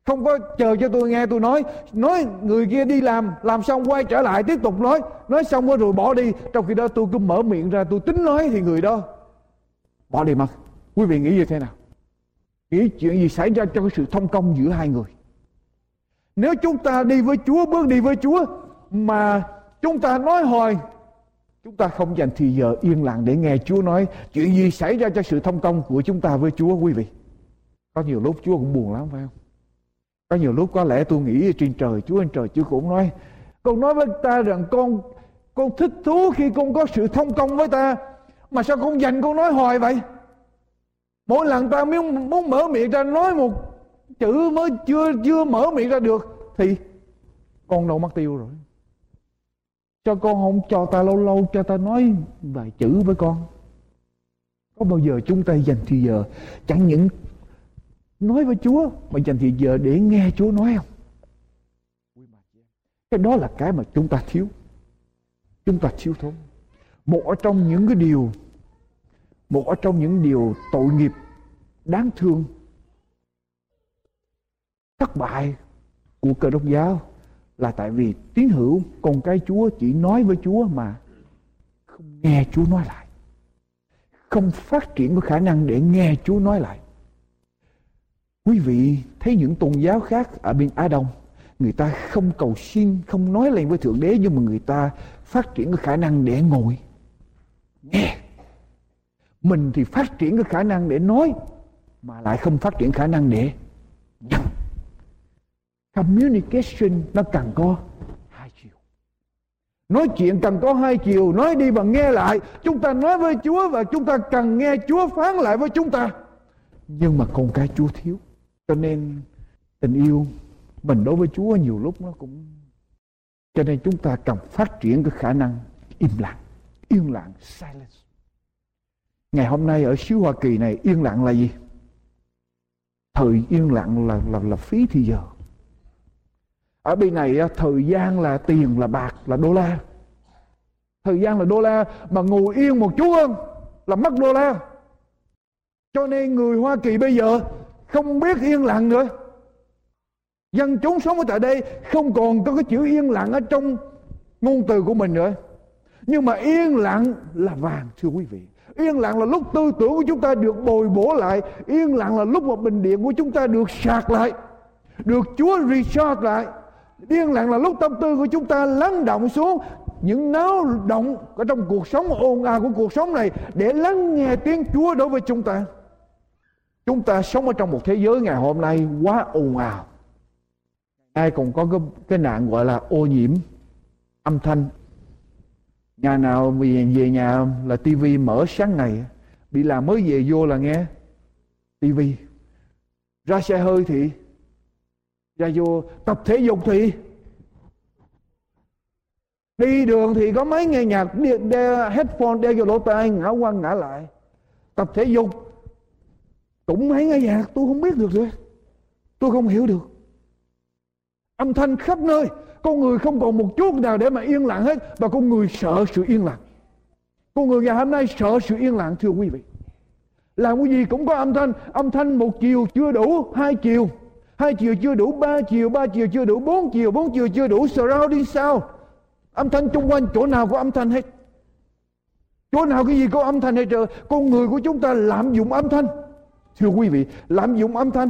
Không có chờ cho tôi nghe tôi nói. Nói, người kia đi làm làm xong quay trở lại tiếp tục nói. Nói xong rồi bỏ đi. Trong khi đó tôi cứ mở miệng ra tôi tính nói thì người đó. Bỏ đi mất quý vị nghĩ như thế nào? Nghĩ chuyện gì xảy ra cho cái sự thông công giữa hai người nếu chúng ta đi với chúa, bước đi với chúa, mà chúng ta nói hoài, Chúng ta không dành thì giờ yên lặng để nghe Chúa nói chuyện gì xảy ra cho sự thông công của chúng ta với Chúa, quý vị. Có nhiều lúc Chúa cũng buồn lắm, phải không? Có nhiều lúc có lẽ tôi nghĩ trên trời, Chúa trên trời Chúa cũng nói, Con nói với ta rằng con con thích thú khi con có sự thông công với ta, Mà sao con dành con nói hoài vậy Mỗi lần ta muốn, muốn mở miệng ra nói một chữ mới chưa chưa mở miệng ra được Thì con đâu mất tiêu rồi. Cho con không cho ta lâu lâu cho ta nói vài chữ với con. Có bao giờ chúng ta dành thì giờ chẳng những nói với Chúa mà dành thì giờ để nghe Chúa nói không? Cái đó là cái mà chúng ta thiếu. Chúng ta thiếu thốn. Một trong những cái điều một ở trong những điều tội nghiệp đáng thương thất bại của cơ đốc giáo là tại vì tín hữu con cái Chúa chỉ nói với Chúa mà không nghe Chúa nói lại. Không phát triển có khả năng để nghe Chúa nói lại. Quý vị thấy những tôn giáo khác ở bên Á Đông, người ta không cầu xin, không nói lên với Thượng Đế nhưng mà người ta phát triển cái khả năng để ngồi nghe. Mình thì phát triển cái khả năng để nói, mà lại không phát triển khả năng để nhận. Communication nó cần có hai chiều. Nói chuyện cần có hai chiều, nói đi và nghe lại. Chúng ta nói với chúa và chúng ta cần nghe chúa phán lại với chúng ta. Nhưng mà con cái chúa thiếu, cho nên tình yêu mình đối với chúa nhiều lúc nó cũng cho nên chúng ta cần phát triển cái khả năng im lặng. Yên lặng silence ngày hôm nay ở xứ hoa kỳ này, yên lặng là gì? Thời yên lặng là là là phí thì giờ. Ở bên này thời gian là tiền là bạc là đô la. Thời gian là đô la, mà ngồi yên một chút hơn là mất đô la. Cho nên người hoa kỳ bây giờ không biết yên lặng nữa. Dân chúng sống ở tại đây không còn có cái chữ yên lặng ở trong ngôn từ của mình nữa. Nhưng mà yên lặng là vàng, thưa quý vị. Yên lặng là lúc tư tưởng của chúng ta được bồi bổ lại Yên lặng là lúc mà bình điện của chúng ta được sạc lại Được Chúa recharge lại yên lặng là lúc tâm tư của chúng ta lắng động xuống những náo động ở trong cuộc sống ồn ào của cuộc sống này để lắng nghe tiếng Chúa đối với chúng ta. Chúng ta sống ở trong một thế giới ngày hôm nay quá ồn ào. Ai còn có cái, cái nạn gọi là ô nhiễm âm thanh. Nhà nào về, về nhà là tivi mở sáng ngày bị làm mới về vô là nghe tivi ra xe hơi thì ra vô tập thể dục thì. Đi đường thì có mấy nghe nhạc đeo headphone đeo vô lỗ tai ngã qua ngã lại. Tập thể dục cũng mấy nghe nhạc tôi không biết được rồi. Tôi không hiểu được. Âm thanh khắp nơi con người không còn một chút nào để mà yên lặng hết, và con người sợ sự yên lặng. Con người ngày hôm nay sợ sự yên lặng, thưa quý vị. Làm cái gì cũng có âm thanh. Âm thanh một chiều chưa đủ hai chiều. Hai chiều chưa đủ ba chiều ba chiều chưa đủ bốn chiều bốn chiều chưa đủ surrounding sound âm thanh chung quanh, chỗ nào có âm thanh hết? Chỗ nào cái gì có âm thanh hết trời con người của chúng ta lạm dụng âm thanh. Thưa quý vị, lạm dụng âm thanh.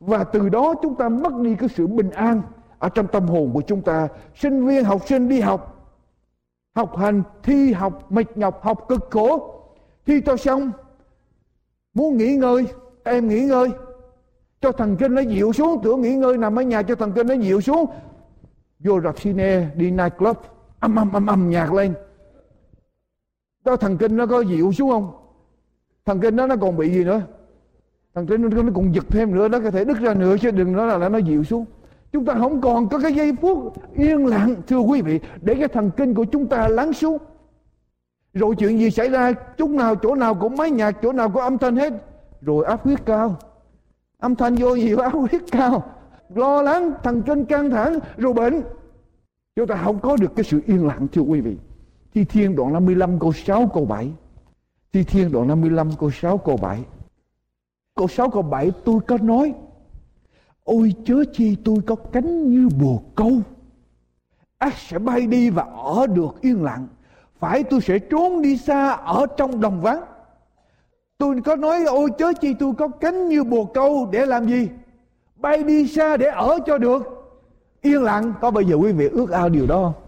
Và từ đó chúng ta mất đi cái sự bình an ở trong tâm hồn của chúng ta sinh viên học sinh đi học học hành thi học mệt nhọc học cực khổ thi cho xong. Muốn nghỉ ngơi em nghỉ ngơi. Cho thần kinh nó dịu xuống tưởng nghỉ ngơi nằm ở nhà cho thần kinh nó dịu xuống. Vô rạp cine đi night club âm âm âm âm nhạc lên. Đó thần kinh nó có dịu xuống không? Thần kinh nó nó còn bị gì nữa? Thần kinh nó, nó còn giật thêm nữa nó có thể đứt ra nữa chứ đừng nói là nó dịu xuống chúng ta không còn có cái giây phút yên lặng, thưa quý vị, để cái thần kinh của chúng ta lắng xuống. Rồi chuyện gì xảy ra, chút nào chỗ nào cũng máy nhạc, chỗ nào có âm thanh hết. Rồi áp huyết cao. Âm thanh vô nhiều áp huyết cao. Lo lắng, thần kinh căng thẳng, rồi bệnh. Chúng ta không có được cái sự yên lặng, thưa quý vị. Thi Thiên đoạn 55 câu 6 câu 7 Thi Thiên đoạn 55 câu 6 câu 7 Câu 6 câu 7 tôi có nói Ôi chớ chi tôi có cánh như bồ câu. Ác sẽ bay đi và ở được yên lặng. Phải tôi sẽ trốn đi xa ở trong đồng vắng. Tôi có nói, ôi chớ chi tôi có cánh như bồ câu, để làm gì? Bay đi xa để ở cho được. Yên lặng. Có bao giờ quý vị ước ao điều đó không?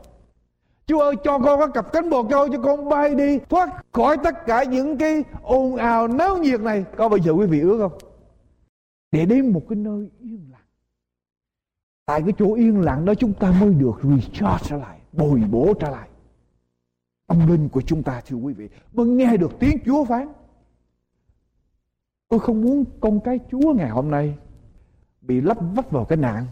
Chúa ơi, cho con có cặp cánh bồ câu cho con bay đi, thoát khỏi tất cả những cái ồn ào náo nhiệt này. Có bao giờ quý vị ước không? Để đến một cái nơi yên lặng. Tại cái chỗ yên lặng đó chúng ta mới được recharge trở lại, bồi bổ trở lại. Tâm linh của chúng ta thưa quý vị mới nghe được tiếng Chúa phán. Tôi không muốn con cái Chúa ngày hôm nay bị lấp vấp vào cái nạn.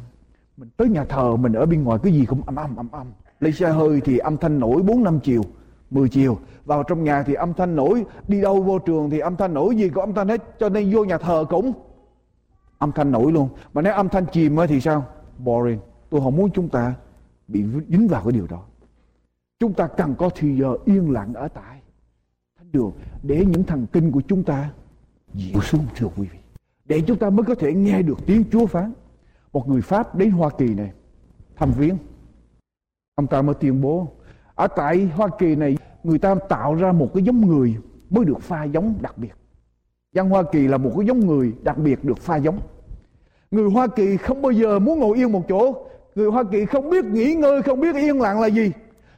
Mình tới nhà thờ mình ở bên ngoài cái gì cũng âm âm âm âm lấy xe hơi thì âm thanh nổi bốn năm chiều 10 chiều vào trong nhà thì âm thanh nổi đi đâu vô trường thì âm thanh nổi gì có âm thanh hết cho nên vô nhà thờ cũng âm thanh nổi luôn. Mà nếu âm thanh chìm thì sao? Boring. Tôi không muốn chúng ta bị dính vào cái điều đó. Chúng ta cần có thì giờ yên lặng ở tại. Thánh đường, để những thần kinh của chúng ta dịu xuống, thưa quý vị. Để chúng ta mới có thể nghe được tiếng Chúa phán. Một người Pháp đến Hoa Kỳ này, thăm viếng. Ông ta mới tuyên bố, ở tại Hoa Kỳ này, người ta tạo ra một cái giống người mới được pha giống đặc biệt. Dân Hoa Kỳ là một cái giống người đặc biệt được pha giống. Người Hoa Kỳ không bao giờ muốn ngồi yên một chỗ. Người Hoa Kỳ không biết nghỉ ngơi, không biết yên lặng là gì.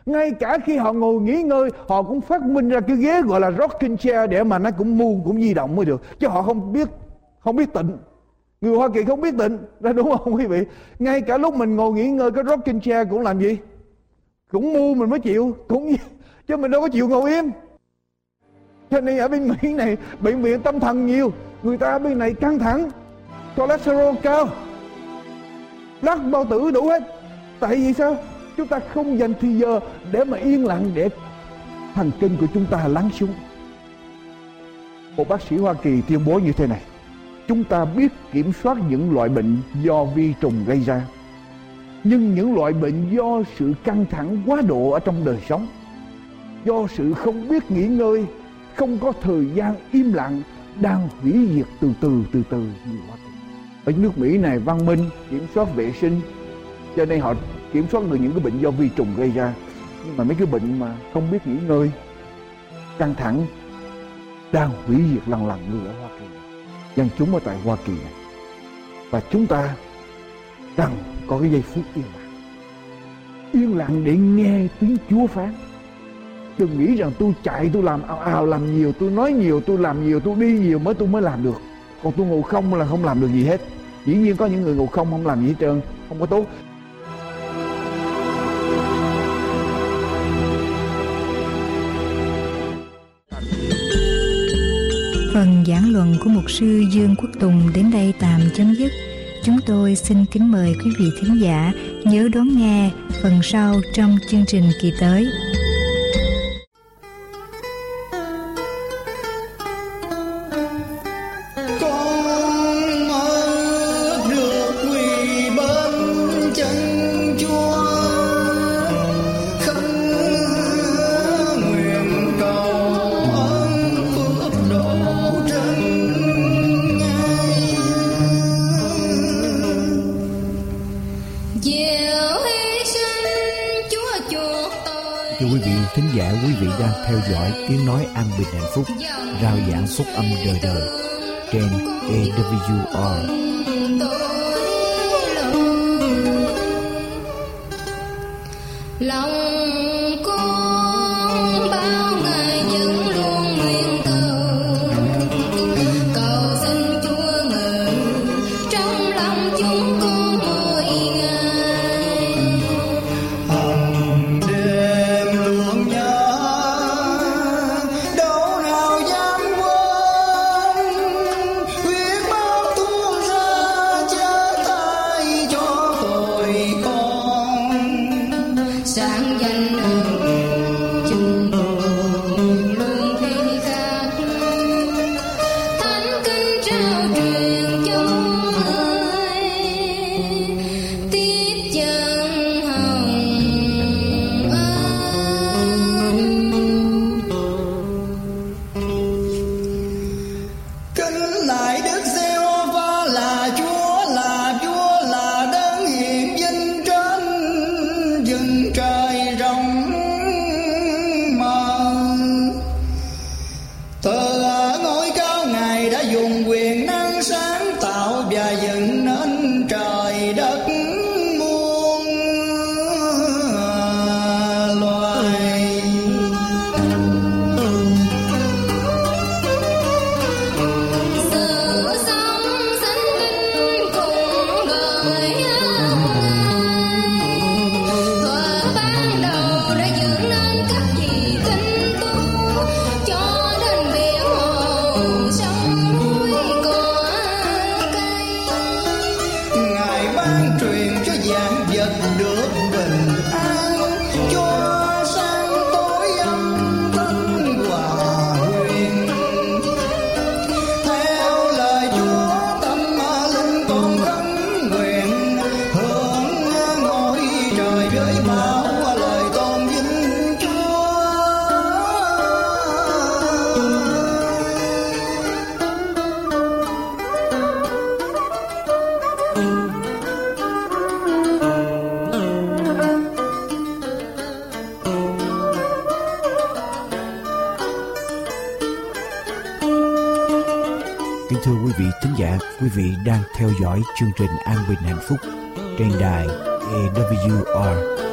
Ngay cả khi họ ngồi nghỉ ngơi, họ cũng phát minh ra cái ghế gọi là rocking chair để mà nó cũng mu cũng di động mới được. Chứ họ không biết không biết tịnh. Người Hoa Kỳ không biết tịnh, ra đúng không quý vị? Ngay cả lúc mình ngồi nghỉ ngơi cái rocking chair cũng làm gì? cũng mu mình mới chịu cũng chứ mình đâu có chịu ngồi yên cho nên ở bên mỹ này, bệnh viện tâm thần nhiều. Người ta bên này căng thẳng, cholesterol cao. Lắc bao tử đủ hết. Tại vì sao? Chúng ta không dành thời giờ để mà yên lặng, để thần kinh của chúng ta lắng xuống. Một bác sĩ hoa kỳ tuyên bố như thế này. Chúng ta biết kiểm soát những loại bệnh do vi trùng gây ra. Nhưng những loại bệnh do sự căng thẳng quá độ ở trong đời sống, do sự không biết nghỉ ngơi không có thời gian im lặng đang hủy diệt từ từ từ từ người Hoa Kỳ. Ở nước Mỹ này văn minh, kiểm soát vệ sinh cho nên họ kiểm soát được những cái bệnh do vi trùng gây ra. Nhưng mà mấy cái bệnh mà không biết nghỉ ngơi, căng thẳng đang hủy diệt lần lần người ở Hoa Kỳ. Dân chúng ở tại Hoa Kỳ này. Và chúng ta cần có cái giây phút yên lặng yên lặng để nghe tiếng chúa phán đừng nghĩ rằng tôi chạy, tôi làm ào ào, làm nhiều, tôi nói nhiều, tôi làm nhiều, tôi đi nhiều mới tôi mới làm được còn tôi ngủ không là không làm được gì hết dĩ nhiên có những người ngủ không không làm gì hết trơn, không có tốt Phần giảng luận của mục sư Dương Quốc Tùng đến đây tạm chấm dứt. Chúng tôi xin kính mời quý vị thính giả nhớ đón nghe phần sau trong chương trình kỳ tới. phúc âm đời đời trên AWR quý vị đang theo dõi chương trình An Bình Hạnh Phúc trên đài AWR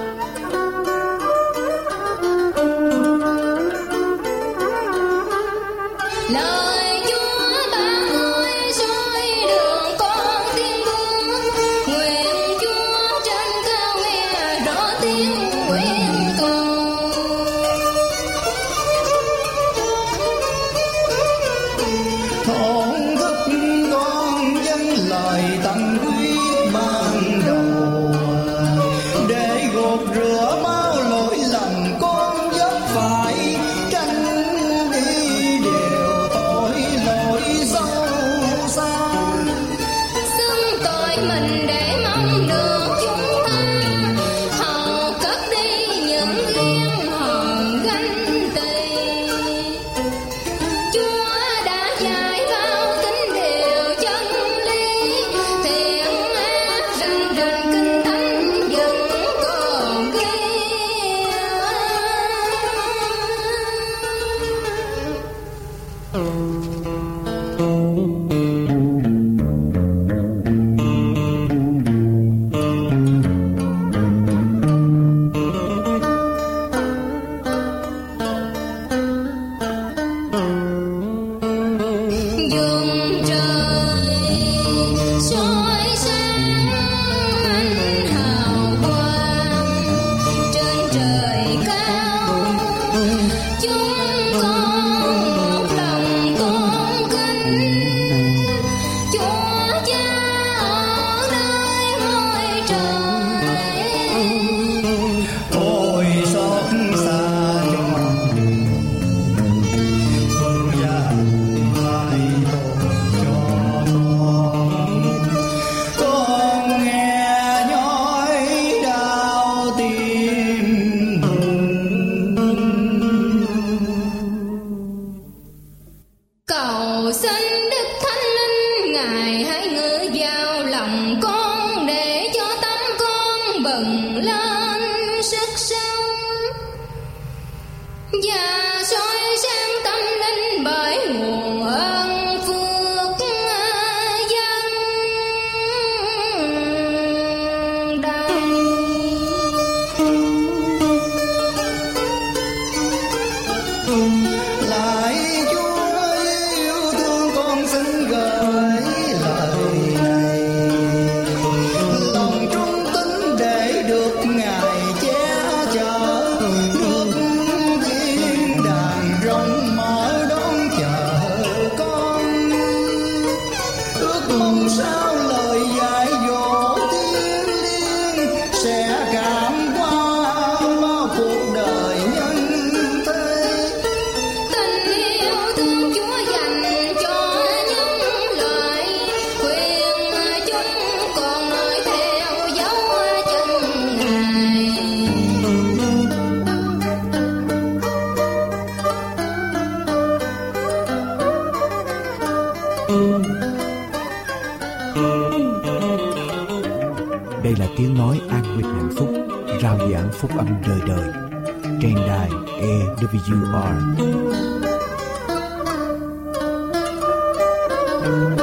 lời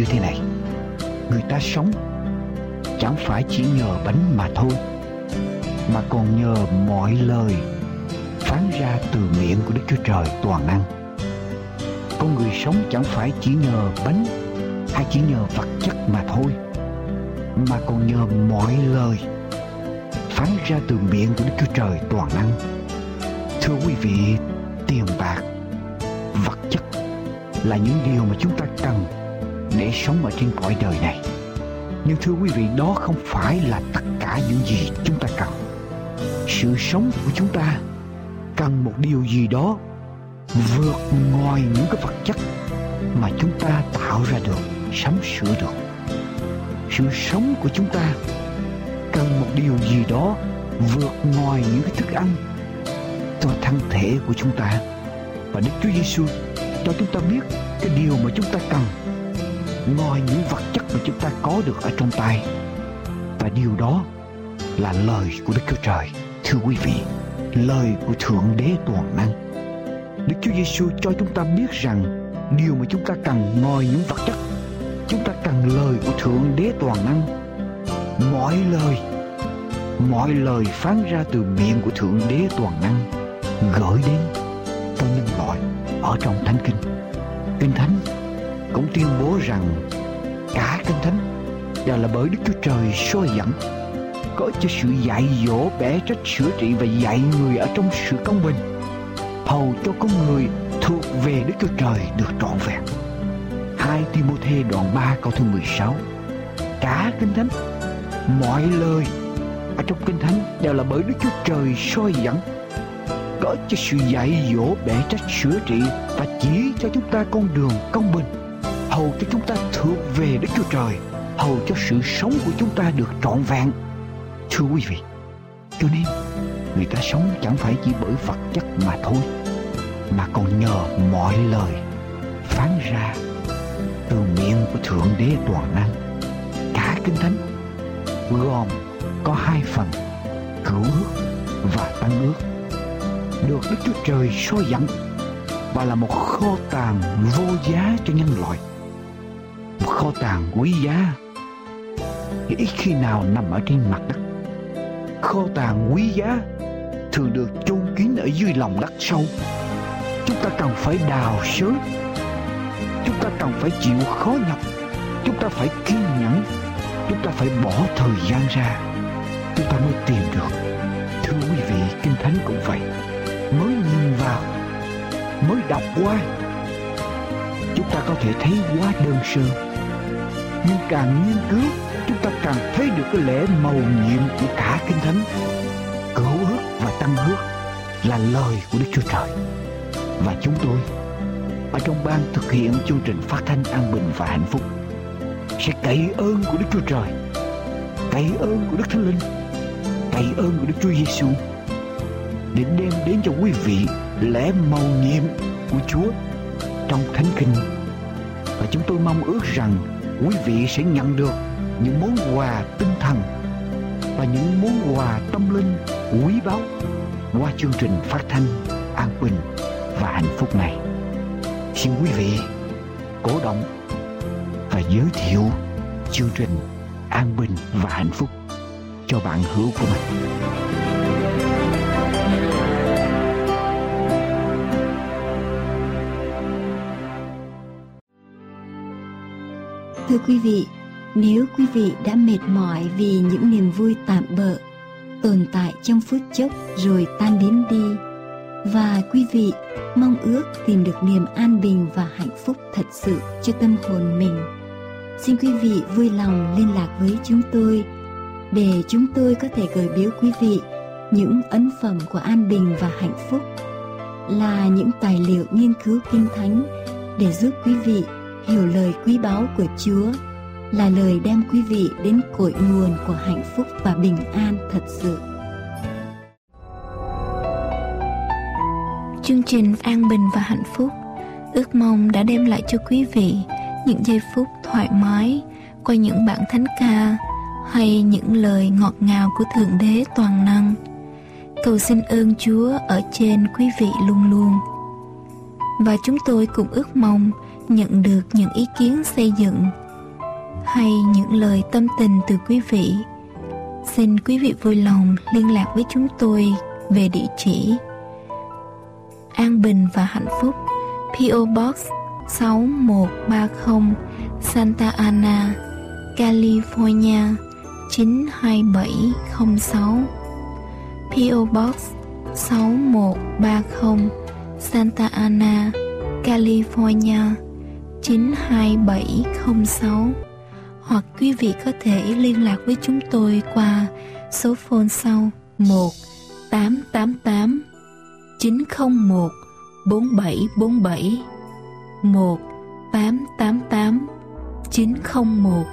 như thế này. Người ta sống chẳng phải chỉ nhờ bánh mà thôi, mà còn nhờ mọi lời phán ra từ miệng của Đức Chúa Trời toàn năng. Con người sống chẳng phải chỉ nhờ bánh hay chỉ nhờ vật chất mà thôi, mà còn nhờ mọi lời phán ra từ miệng của Đức Chúa Trời toàn năng. Thưa quý vị, tiền bạc, vật chất là những điều mà chúng ta cần để sống ở trên cõi đời này. Nhưng thưa quý vị, đó không phải là tất cả những gì chúng ta cần. Sự sống của chúng ta cần một điều gì đó vượt ngoài những cái vật chất mà chúng ta tạo ra được, sắm sửa được. Sự sống của chúng ta cần một điều gì đó vượt ngoài những cái thức ăn cho thân thể của chúng ta và Đức Chúa Giêsu cho chúng ta biết cái điều mà chúng ta cần ngoài những vật chất mà chúng ta có được ở trong tay. Và điều đó là lời của Đức Chúa Trời. Thưa quý vị, lời của Thượng Đế toàn năng. Đức Chúa Giêsu cho chúng ta biết rằng điều mà chúng ta cần ngoài những vật chất, chúng ta cần lời của Thượng Đế toàn năng. Mọi lời mọi lời phán ra từ miệng của thượng đế toàn năng gửi đến cho nhân loại ở trong thánh kinh. Kinh thánh cũng tuyên bố rằng cả kinh thánh đều là bởi đức chúa trời soi dẫn, có cho sự dạy dỗ bẻ trách sửa trị và dạy người ở trong sự công bình. Hầu cho con người thuộc về đức chúa trời được trọn vẹn. Hai Timôthê đoạn 3 câu thứ 16 cả kinh thánh, mọi lời ở trong kinh thánh đều là bởi đức chúa trời soi dẫn, có cho sự dạy dỗ bẻ trách sửa trị và chỉ cho chúng ta con đường công bình hầu cho chúng ta thuộc về đức chúa trời. Hầu cho sự sống của chúng ta được trọn vẹn. Thưa quý vị, cho nên người ta sống chẳng phải chỉ bởi vật chất mà thôi, mà còn nhờ mọi lời phán ra từ miệng của thượng đế toàn năng. Cả kinh thánh gồm có hai phần cửu ước và tăng ước. Được đức chúa trời soi dẫn và là một kho tàng vô giá cho nhân loại kho tàng quý giá. Ít khi nào nằm ở trên mặt đất, kho tàng quý giá thường được chôn kín ở dưới lòng đất sâu. Chúng ta cần phải đào sới chúng ta cần phải chịu khó nhọc, chúng ta phải kiên nhẫn, chúng ta phải bỏ thời gian ra, chúng ta mới tìm được. Thưa quý vị, kinh thánh cũng vậy. Mới nhìn vào, mới đọc qua, chúng ta có thể thấy quá đơn sơ nhưng càng nghiên cứu, chúng ta càng thấy được cái lẽ màu nhiệm của cả kinh thánh. Cửu ước và tăng ước là lời của đức chúa trời. Và chúng tôi ở trong ban thực hiện chương trình phát thanh an bình và hạnh phúc sẽ cậy ơn của đức chúa trời, cậy ơn của đức thánh linh, cậy ơn của đức chúa giêsu để đem đến cho quý vị lẽ màu nhiệm của chúa trong thánh kinh. Và chúng tôi mong ước rằng quý vị sẽ nhận được những món quà tinh thần và những món quà tâm linh quý báu qua chương trình phát thanh an bình và hạnh phúc này. Xin quý vị cổ động và giới thiệu chương trình an bình và hạnh phúc cho bạn hữu của mình. Thưa quý vị, nếu quý vị đã mệt mỏi vì những niềm vui tạm bợ, tồn tại trong phút chốc rồi tan biến đi, và quý vị mong ước tìm được niềm an bình và hạnh phúc thật sự cho tâm hồn mình, xin quý vị vui lòng liên lạc với chúng tôi để chúng tôi có thể gửi biếu quý vị những ấn phẩm của an bình và hạnh phúc là những tài liệu nghiên cứu kinh thánh để giúp quý vị hiểu lời quý báu của Chúa là lời đem quý vị đến cội nguồn của hạnh phúc và bình an thật sự. Chương trình An Bình và Hạnh Phúc ước mong đã đem lại cho quý vị những giây phút thoải mái qua những bản thánh ca hay những lời ngọt ngào của Thượng Đế Toàn Năng. Cầu xin ơn Chúa ở trên quý vị luôn luôn. Và chúng tôi cũng ước mong nhận được những ý kiến xây dựng hay những lời tâm tình từ quý vị. Xin quý vị vui lòng liên lạc với chúng tôi về địa chỉ An Bình và Hạnh Phúc PO Box 6130 Santa Ana, California 92706 PO Box 6130 Santa Ana, California 92706 hoặc quý vị có thể liên lạc với chúng tôi qua số phone sau 1 888 901 4747 1 888 901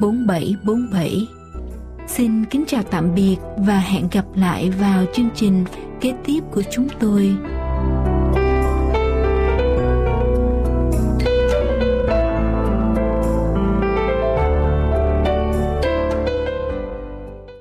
4747 Xin kính chào tạm biệt và hẹn gặp lại vào chương trình kế tiếp của chúng tôi.